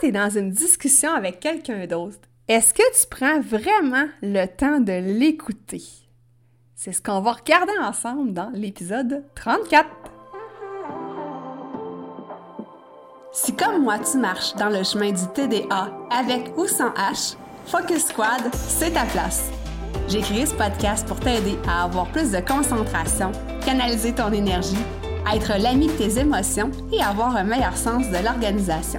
tu dans une discussion avec quelqu'un d'autre, est-ce que tu prends vraiment le temps de l'écouter? C'est ce qu'on va regarder ensemble dans l'épisode 34. Si comme moi tu marches dans le chemin du TDA avec ou sans H, Focus Squad, c'est ta place. J'ai créé ce podcast pour t'aider à avoir plus de concentration, canaliser ton énergie, être l'ami de tes émotions et avoir un meilleur sens de l'organisation.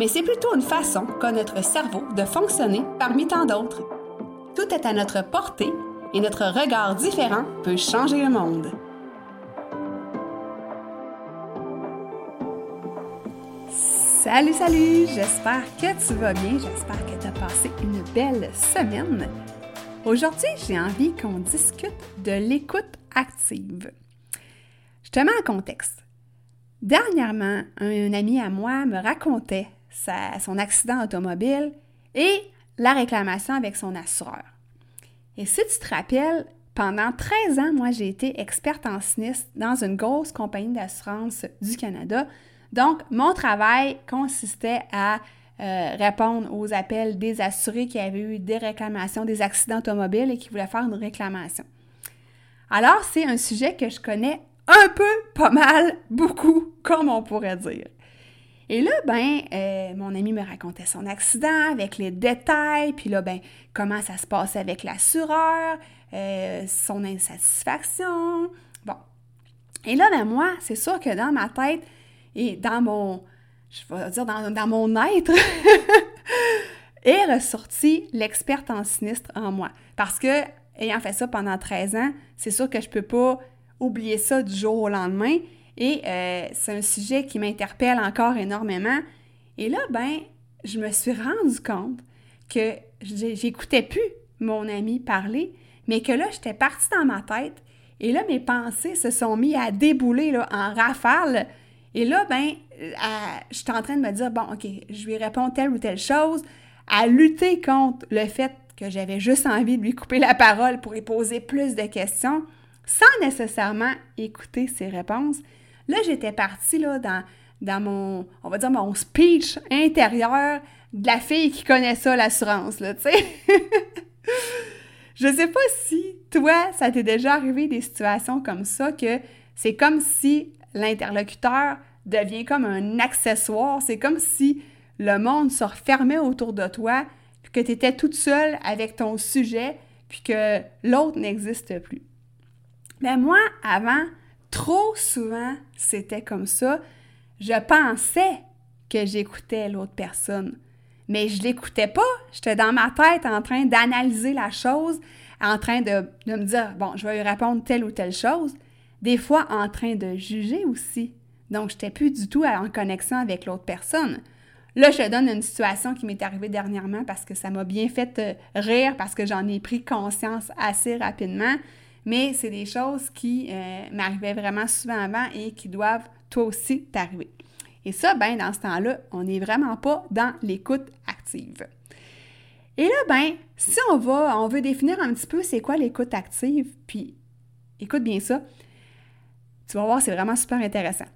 mais c'est plutôt une façon qu'a notre cerveau de fonctionner parmi tant d'autres. Tout est à notre portée et notre regard différent peut changer le monde. Salut, salut! J'espère que tu vas bien, j'espère que tu as passé une belle semaine. Aujourd'hui, j'ai envie qu'on discute de l'écoute active. Je te mets en contexte. Dernièrement, un, ami à moi me racontait son accident automobile et la réclamation avec son assureur. Et si tu te rappelles, pendant 13 ans, moi, j'ai été experte en sinistre dans une grosse compagnie d'assurance du Canada. Donc, mon travail consistait à euh, répondre aux appels des assurés qui avaient eu des réclamations, des accidents automobiles et qui voulaient faire une réclamation. Alors, c'est un sujet que je connais un peu, pas mal, beaucoup, comme on pourrait dire. Et là, ben, euh, mon ami me racontait son accident avec les détails, puis là, ben, comment ça se passait avec l'assureur, euh, son insatisfaction. Bon. Et là, ben, moi, c'est sûr que dans ma tête et dans mon, je vais dire, dans, dans mon être, est ressorti l'experte en sinistre en moi. Parce que, ayant fait ça pendant 13 ans, c'est sûr que je peux pas oublier ça du jour au lendemain. Et euh, c'est un sujet qui m'interpelle encore énormément. Et là, ben, je me suis rendu compte que j'écoutais plus mon ami parler, mais que là, j'étais partie dans ma tête. Et là, mes pensées se sont mis à débouler là, en rafale. Et là, ben, je suis en train de me dire, bon, OK, je lui réponds telle ou telle chose, à lutter contre le fait que j'avais juste envie de lui couper la parole pour lui poser plus de questions, sans nécessairement écouter ses réponses. Là, j'étais partie là, dans, dans mon, on va dire, mon speech intérieur de la fille qui connaît ça, l'assurance, là, tu sais. Je sais pas si, toi, ça t'est déjà arrivé des situations comme ça, que c'est comme si l'interlocuteur devient comme un accessoire. C'est comme si le monde se refermait autour de toi, que tu étais toute seule avec ton sujet, puis que l'autre n'existe plus. Mais moi, avant, Trop souvent, c'était comme ça. Je pensais que j'écoutais l'autre personne, mais je l'écoutais pas. J'étais dans ma tête en train d'analyser la chose, en train de, me dire, bon, je vais lui répondre telle ou telle chose. Des fois, en train de juger aussi. Donc, je n'étais plus du tout en connexion avec l'autre personne. Là, je donne une situation qui m'est arrivée dernièrement parce que ça m'a bien fait euh, rire, parce que j'en ai pris conscience assez rapidement mais c'est des choses qui euh, m'arrivaient vraiment souvent avant et qui doivent toi aussi t'arriver. Et ça, ben, dans ce temps-là, on n'est vraiment pas dans l'écoute active. Et là, ben, si on va, on veut définir un petit peu c'est quoi l'écoute active, puis écoute bien ça, tu vas voir, c'est vraiment super intéressant.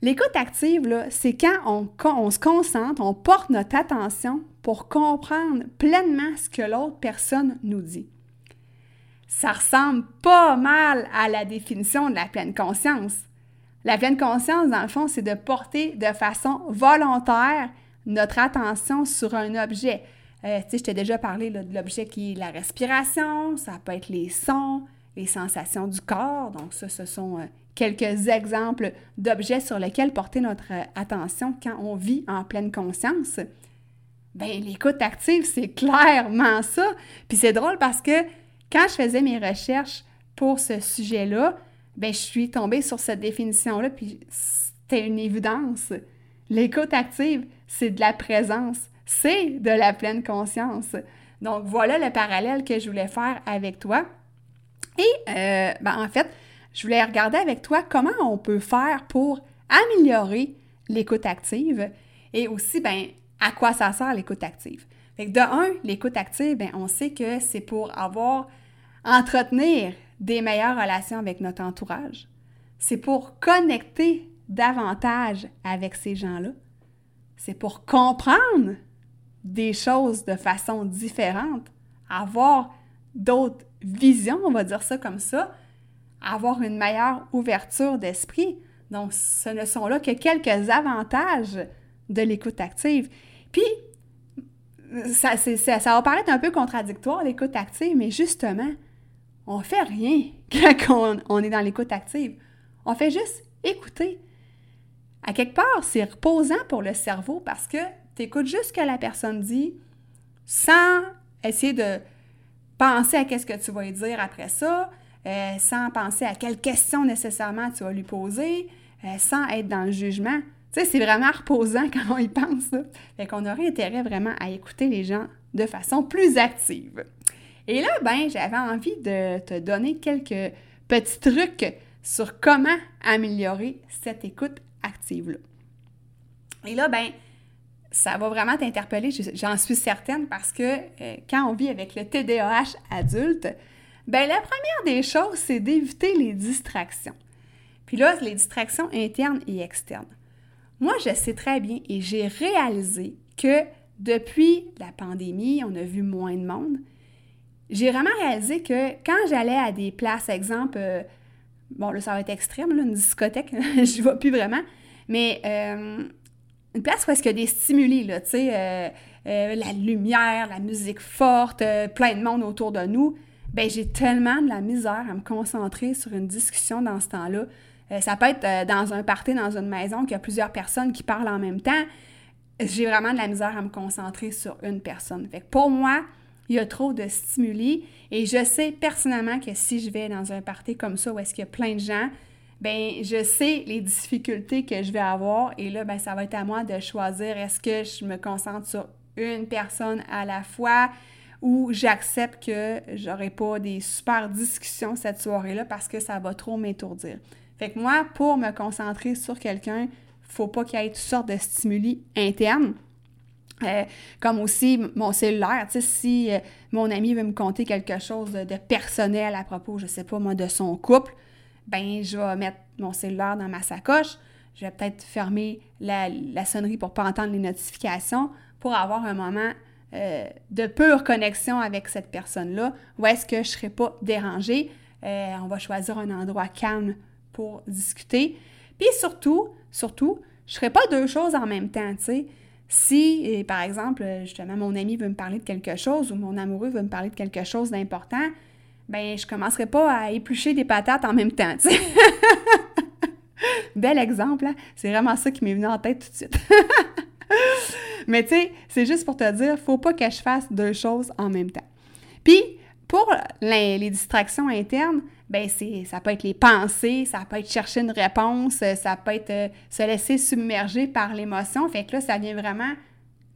L'écoute active, c'est quand on, se concentre, on porte notre attention pour comprendre pleinement ce que l'autre personne nous dit ça ressemble pas mal à la définition de la pleine conscience. La pleine conscience, dans le fond, c'est de porter de façon volontaire notre attention sur un objet. Euh, tu sais, je t'ai déjà parlé de l'objet qui est la respiration, ça peut être les sons, les sensations du corps. Donc, ça, ce sont euh, quelques exemples d'objets sur lesquels porter notre euh, attention quand on vit en pleine conscience. Bien, l'écoute active, c'est clairement ça. Puis c'est drôle parce que quand je faisais mes recherches pour ce sujet-là, ben je suis tombée sur cette définition-là, puis c'était une évidence. L'écoute active, c'est de la présence, c'est de la pleine conscience. Donc voilà le parallèle que je voulais faire avec toi. Et euh, ben, en fait, je voulais regarder avec toi comment on peut faire pour améliorer l'écoute active et aussi ben, à quoi ça sert l'écoute active. De un, l'écoute active, ben, on sait que c'est pour avoir, entretenir des meilleures relations avec notre entourage. C'est pour connecter davantage avec ces gens-là. C'est pour comprendre des choses de façon différente, avoir d'autres visions, on va dire ça comme ça, avoir une meilleure ouverture d'esprit. Donc, ce ne sont là que quelques avantages de l'écoute active. Puis, ça, ça, ça, va paraître un peu contradictoire, l'écoute active, mais justement, on fait rien quand on, est dans l'écoute active. On fait juste écouter. À quelque part, c'est reposant pour le cerveau parce que tu écoutes juste ce que la personne dit sans essayer de penser à qu'est-ce que tu vas lui dire après ça, euh, sans penser à quelles questions nécessairement tu vas lui poser, euh, sans être dans le jugement. Tu sais, c'est vraiment reposant quand on y pense. Fait qu'on aurait intérêt vraiment à écouter les gens de façon plus active. Et là, ben, j'avais envie de te donner quelques petits trucs sur comment améliorer cette écoute active-là. Et là, ben, ça va vraiment t'interpeller, j'en suis certaine, parce que euh, quand on vit avec le TDAH adulte, ben la première des choses, c'est d'éviter les distractions. Puis là, les distractions internes et externes. Moi, je sais très bien et j'ai réalisé que depuis la pandémie, on a vu moins de monde, j'ai vraiment réalisé que quand j'allais à des places, exemple, euh, bon, là, ça va être extrême, une discothèque, je vois plus vraiment, mais euh, une place où est-ce qu'il y a des stimuli, là, tu sais, euh, la lumière, la musique forte, plein de monde autour de nous, ben j'ai tellement de la misère à me concentrer sur une discussion dans ce temps-là. ça peut être dans un party, dans une maison, qu'il y a plusieurs personnes qui parlent en même temps. J'ai vraiment de la misère à me concentrer sur une personne. Fait que pour moi, il y a trop de stimuli. Et je sais personnellement que si je vais dans un party comme ça où est-ce qu'il y a plein de gens, ben je sais les difficultés que je vais avoir et là ben ça va être à moi de choisir est-ce que je me concentre sur une personne à la fois ou j'accepte que j'aurai pas des super discussions cette soirée-là parce que ça va trop m'étourdir. Fait que moi pour me concentrer sur quelqu'un, faut pas qu'il y ait toutes sortes de stimuli internes. Euh, comme aussi mon cellulaire, si euh, mon ami veut me conter quelque chose de, personnel à propos, je sais pas moi, de son couple, ben je vais mettre mon cellulaire dans ma sacoche, je vais peut-être fermer la, sonnerie pour pas entendre les notifications, pour avoir un moment euh, de pure connexion avec cette personne-là, où est-ce que je serai pas dérangée. on va choisir un endroit calme pour discuter. Puis surtout, surtout, je ferai pas deux choses en même temps, tu. Si, par exemple, justement, mon ami veut me parler de quelque chose ou mon amoureux veut me parler de quelque chose d'important, ben je commencerai pas à éplucher des patates en même temps. Bel exemple, hein? c'est vraiment ça qui m'est venu en tête tout de suite. Mais tu sais, c'est juste pour te dire, faut pas que je fasse deux choses en même temps. Puis, pour les, distractions internes, ben ça peut être les pensées, ça peut être chercher une réponse, ça peut être euh, se laisser submerger par l'émotion. Fait que là, ça vient vraiment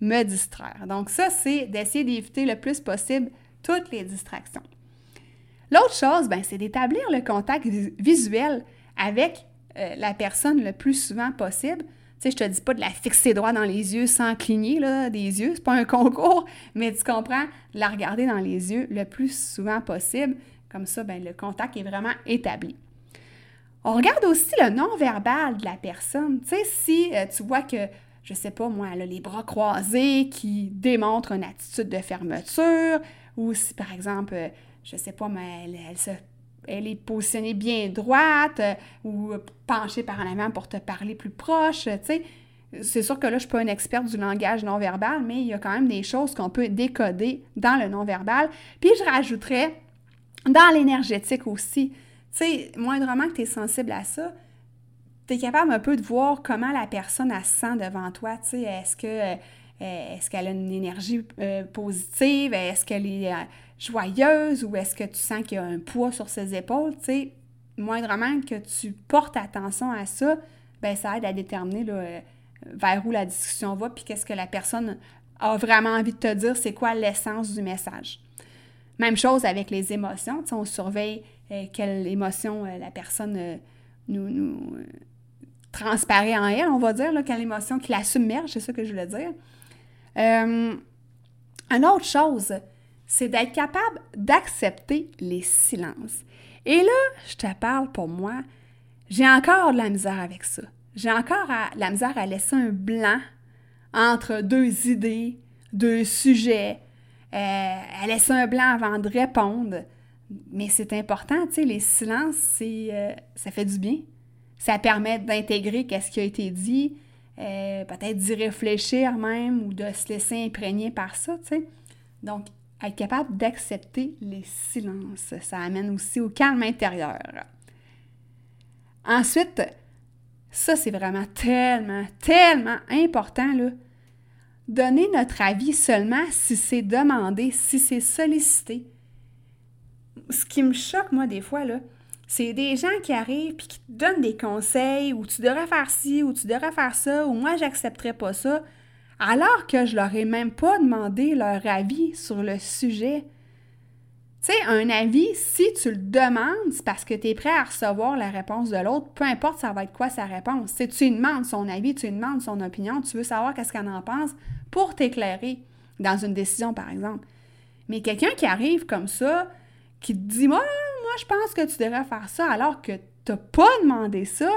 me distraire. Donc ça, c'est d'essayer d'éviter le plus possible toutes les distractions. L'autre chose, ben, c'est d'établir le contact visuel avec euh, la personne le plus souvent possible. Tu sais, te dis pas de la fixer droit dans les yeux sans cligner là, des yeux, c'est pas un concours, mais tu comprends, de la regarder dans les yeux le plus souvent possible. Comme ça, ben, le contact est vraiment établi. On regarde aussi le non-verbal de la personne. Tu sais, si euh, tu vois que, je sais pas moi, elle a les bras croisés qui démontrent une attitude de fermeture, ou si par exemple, euh, je sais pas, mais elle, se elle est positionnée bien droite euh, ou penchée par en avant pour te parler plus proche. C'est sûr que là, je ne suis pas une experte du langage non-verbal, mais il y a quand même des choses qu'on peut décoder dans le non-verbal. Puis je rajouterais dans l'énergétique aussi. Tu sais, moindrement que tu es sensible à ça, tu es capable un peu de voir comment la personne se sent devant toi. Tu sais, est-ce que euh, est-ce qu'elle a une énergie euh, positive? Est-ce qu'elle est joyeuse ou est-ce que tu sens qu'il y a un poids sur ses épaules, tu sais, moindrement que tu portes attention à ça, ben ça aide à déterminer là, euh, vers où la discussion va, puis qu'est-ce que la personne a vraiment envie de te dire, c'est quoi l'essence du message. Même chose avec les émotions, on surveille euh, quelle émotion euh, la personne nous, nous transparaît en elle, on va dire, là, quelle émotion qui la submerge, c'est ça que je voulais dire. une autre chose, c'est d'être capable d'accepter les silences. Et là, je te parle pour moi, j'ai encore de la misère avec ça. J'ai encore la misère à laisser un blanc entre deux idées, deux sujets, euh, à laisser un blanc avant de répondre. Mais c'est important, tu sais, les silences, c'est, euh, ça fait du bien. Ça permet d'intégrer qu'est-ce qui a été dit, euh, peut-être d'y réfléchir même ou de se laisser imprégner par ça, tu sais. Donc, être capable d'accepter les silences. Ça amène aussi au calme intérieur. Ensuite, ça c'est vraiment tellement, tellement important, là. Donner notre avis seulement si c'est demandé, si c'est sollicité. Ce qui me choque, moi, des fois, là, c'est des gens qui arrivent et qui te donnent des conseils ou tu devrais faire ci ou tu devrais faire ça ou moi, j'accepterais pas ça alors que je leur ai même pas demandé leur avis sur le sujet. Tu sais, un avis, si tu le demandes, c'est parce que tu es prêt à recevoir la réponse de l'autre, peu importe ça va être quoi sa réponse. Si tu lui demandes son avis, tu lui demandes son opinion, tu veux savoir qu'est-ce qu'elle en pense pour t'éclairer dans une décision, par exemple. Mais quelqu'un qui arrive comme ça, qui te dit Moi, moi, je pense que tu devrais faire ça, alors que tu n'as pas demandé ça,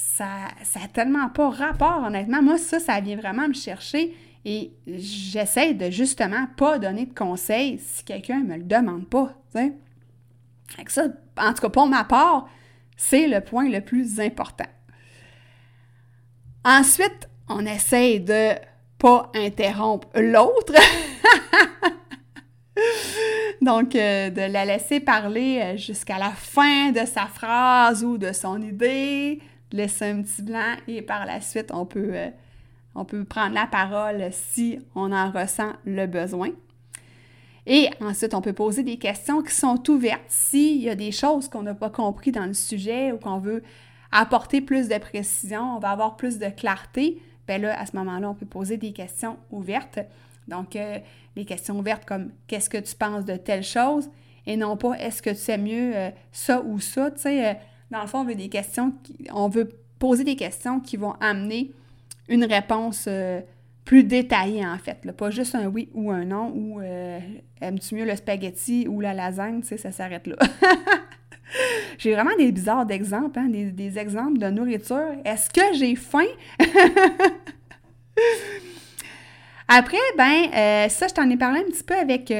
ça n'a tellement pas rapport, honnêtement. Moi, ça, ça vient vraiment me chercher et j'essaie de justement pas donner de conseils si quelqu'un me le demande pas. Ça, en tout cas, pour ma part, c'est le point le plus important. Ensuite, on essaie de pas interrompre l'autre. Donc, euh, de la laisser parler euh, jusqu'à la fin de sa phrase ou de son idée, laisser un petit blanc et par la suite, on peut, euh, on peut prendre la parole si on en ressent le besoin. Et ensuite, on peut poser des questions qui sont ouvertes. S'il y a des choses qu'on n'a pas compris dans le sujet ou qu'on veut apporter plus de précision, on va avoir plus de clarté, bien là, à ce moment-là, on peut poser des questions ouvertes. Donc, euh, les questions ouvertes comme qu'est-ce que tu penses de telle chose et non pas est-ce que tu sais mieux euh, ça ou ça. Tu sais, dans le fond, on veut des questions, on veut poser des questions qui vont amener une réponse euh, plus détaillée, en fait. Pas juste un oui ou un non, ou euh, aimes-tu mieux le spaghetti ou la lasagne, tu sais, ça s'arrête là. j'ai vraiment des bizarres d'exemples, hein, des, exemples de nourriture. Est-ce que j'ai faim? Après, ben, euh, ça, je t'en ai parlé un petit peu avec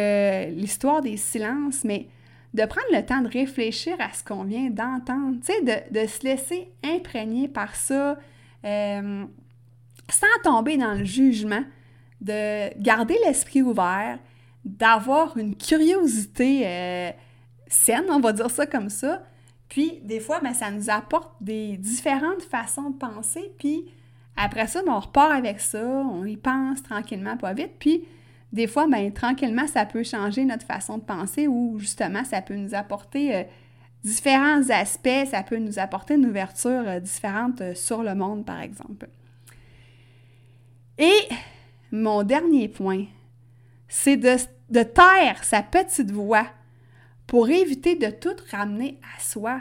l'histoire des silences, mais de prendre le temps de réfléchir à ce qu'on vient d'entendre, tu sais, de, se laisser imprégner par ça euh, sans tomber dans le jugement, de garder l'esprit ouvert, d'avoir une curiosité euh, saine, on va dire ça comme ça. Puis, des fois, ben, ça nous apporte des différentes façons de penser. Puis, après ça, ben, on repart avec ça, on y pense tranquillement, pas vite. Puis, des fois, ben, tranquillement, ça peut changer notre façon de penser ou justement, ça peut nous apporter euh, différents aspects, ça peut nous apporter une ouverture euh, différente euh, sur le monde, par exemple. Et mon dernier point, c'est de, de taire sa petite voix pour éviter de tout ramener à soi.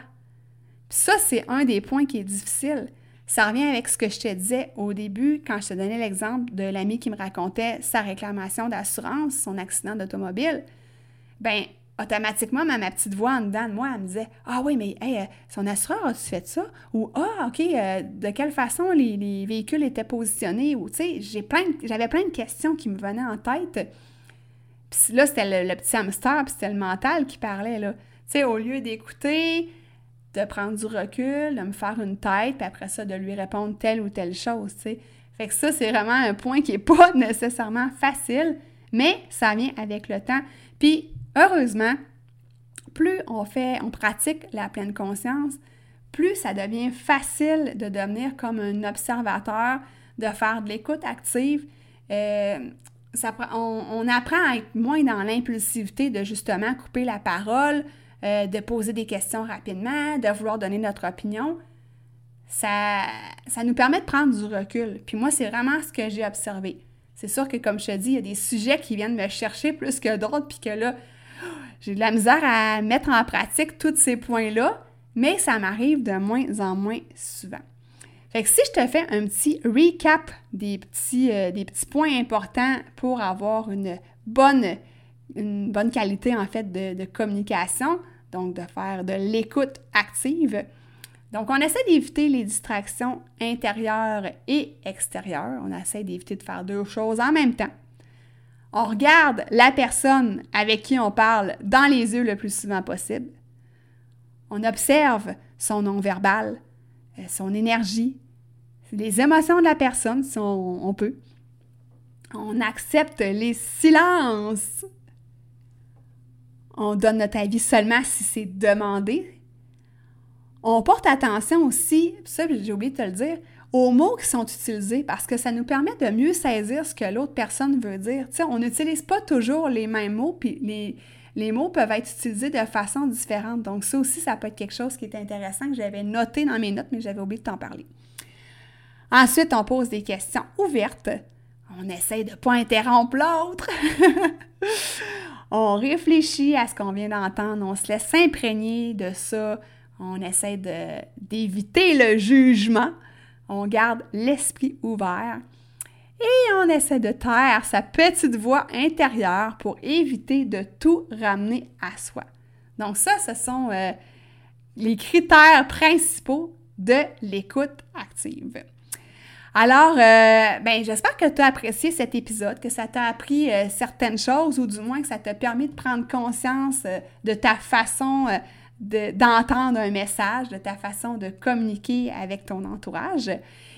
ça, c'est un des points qui est difficile. Ça revient avec ce que je te disais au début quand je te donnais l'exemple de l'ami qui me racontait sa réclamation d'assurance, son accident d'automobile. Ben, automatiquement, ma, petite voix en dedans de moi, elle me disait Ah oui, mais euh, son assureur, as-tu fait ça Ou Ah, OK, euh, de quelle façon les, véhicules étaient positionnés Ou, tu sais, j'avais plein de questions qui me venaient en tête. Puis là, c'était le, petit hamster, puis c'était le mental qui parlait, là. Tu sais, au lieu d'écouter, de prendre du recul, de me faire une tête, puis après ça, de lui répondre telle ou telle chose, tu sais. Fait que ça, c'est vraiment un point qui n'est pas nécessairement facile, mais ça vient avec le temps. Puis, heureusement, plus on fait, on pratique la pleine conscience, plus ça devient facile de devenir comme un observateur, de faire de l'écoute active. Euh, on, apprend à être moins dans l'impulsivité de justement couper la parole, euh, de poser des questions rapidement, de vouloir donner notre opinion. ça, ça nous permet de prendre du recul. Puis moi, c'est vraiment ce que j'ai observé. C'est sûr que, comme je te dis, il y a des sujets qui viennent me chercher plus que d'autres, puis que là, j'ai de la misère à mettre en pratique tous ces points-là, mais ça m'arrive de moins en moins souvent. Fait que si je te fais un petit recap des petits, euh, des petits points importants pour avoir une bonne, une bonne qualité en fait de, communication, donc de faire de l'écoute active, donc, on essaie d'éviter les distractions intérieures et extérieures. On essaie d'éviter de faire deux choses en même temps. On regarde la personne avec qui on parle dans les yeux le plus souvent possible. On observe son non-verbal, euh, son énergie, les émotions de la personne si on, peut. On accepte les silences. On donne notre avis seulement si c'est demandé, on porte attention aussi, ça j'ai oublié de te le dire, aux mots qui sont utilisés parce que ça nous permet de mieux saisir ce que l'autre personne veut dire. sais, on n'utilise pas toujours les mêmes mots, puis les, les mots peuvent être utilisés de façon différente. Donc ça aussi, ça peut être quelque chose qui est intéressant que j'avais noté dans mes notes, mais j'avais oublié de t'en parler. Ensuite, on pose des questions ouvertes. On essaie de ne pas interrompre l'autre. on réfléchit à ce qu'on vient d'entendre. On se laisse s'imprégner de ça on essaie d'éviter le jugement, on garde l'esprit ouvert et on essaie de taire sa petite voix intérieure pour éviter de tout ramener à soi. Donc ça, ce sont euh, les critères principaux de l'écoute active. Alors, euh, ben, j'espère que tu as apprécié cet épisode, que ça t'a appris euh, certaines choses ou du moins que ça t'a permis de prendre conscience de ta façon d'entendre un message, de ta façon de communiquer avec ton entourage.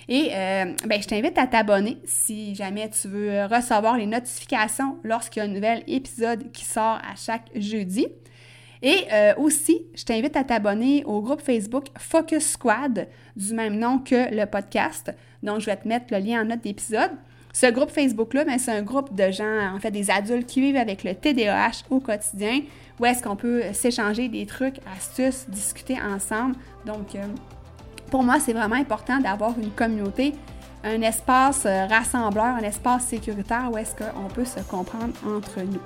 Et euh, ben, je t'invite à t'abonner si jamais tu veux recevoir les notifications lorsqu'il y a un nouvel épisode qui sort à chaque jeudi. Et euh, aussi, je t'invite à t'abonner au groupe Facebook Focus Squad du même nom que le podcast. Donc, je vais te mettre le lien en note d'épisode. Ce groupe Facebook-là, ben, c'est un groupe de gens, en fait, des adultes qui vivent avec le TDAH au quotidien, où est-ce qu'on peut s'échanger des trucs, astuces, discuter ensemble. Donc, euh, pour moi, c'est vraiment important d'avoir une communauté, un espace euh, rassembleur, un espace sécuritaire où est-ce qu'on peut se comprendre entre nous.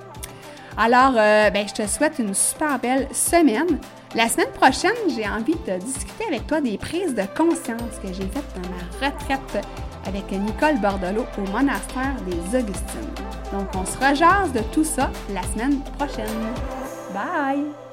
Alors, euh, ben, je te souhaite une super belle semaine. La semaine prochaine, j'ai envie de discuter avec toi des prises de conscience que j'ai faites dans ma retraite avec Nicole Bordelot au monastère des Augustines. Donc, on se rejase de tout ça la semaine prochaine. Bye!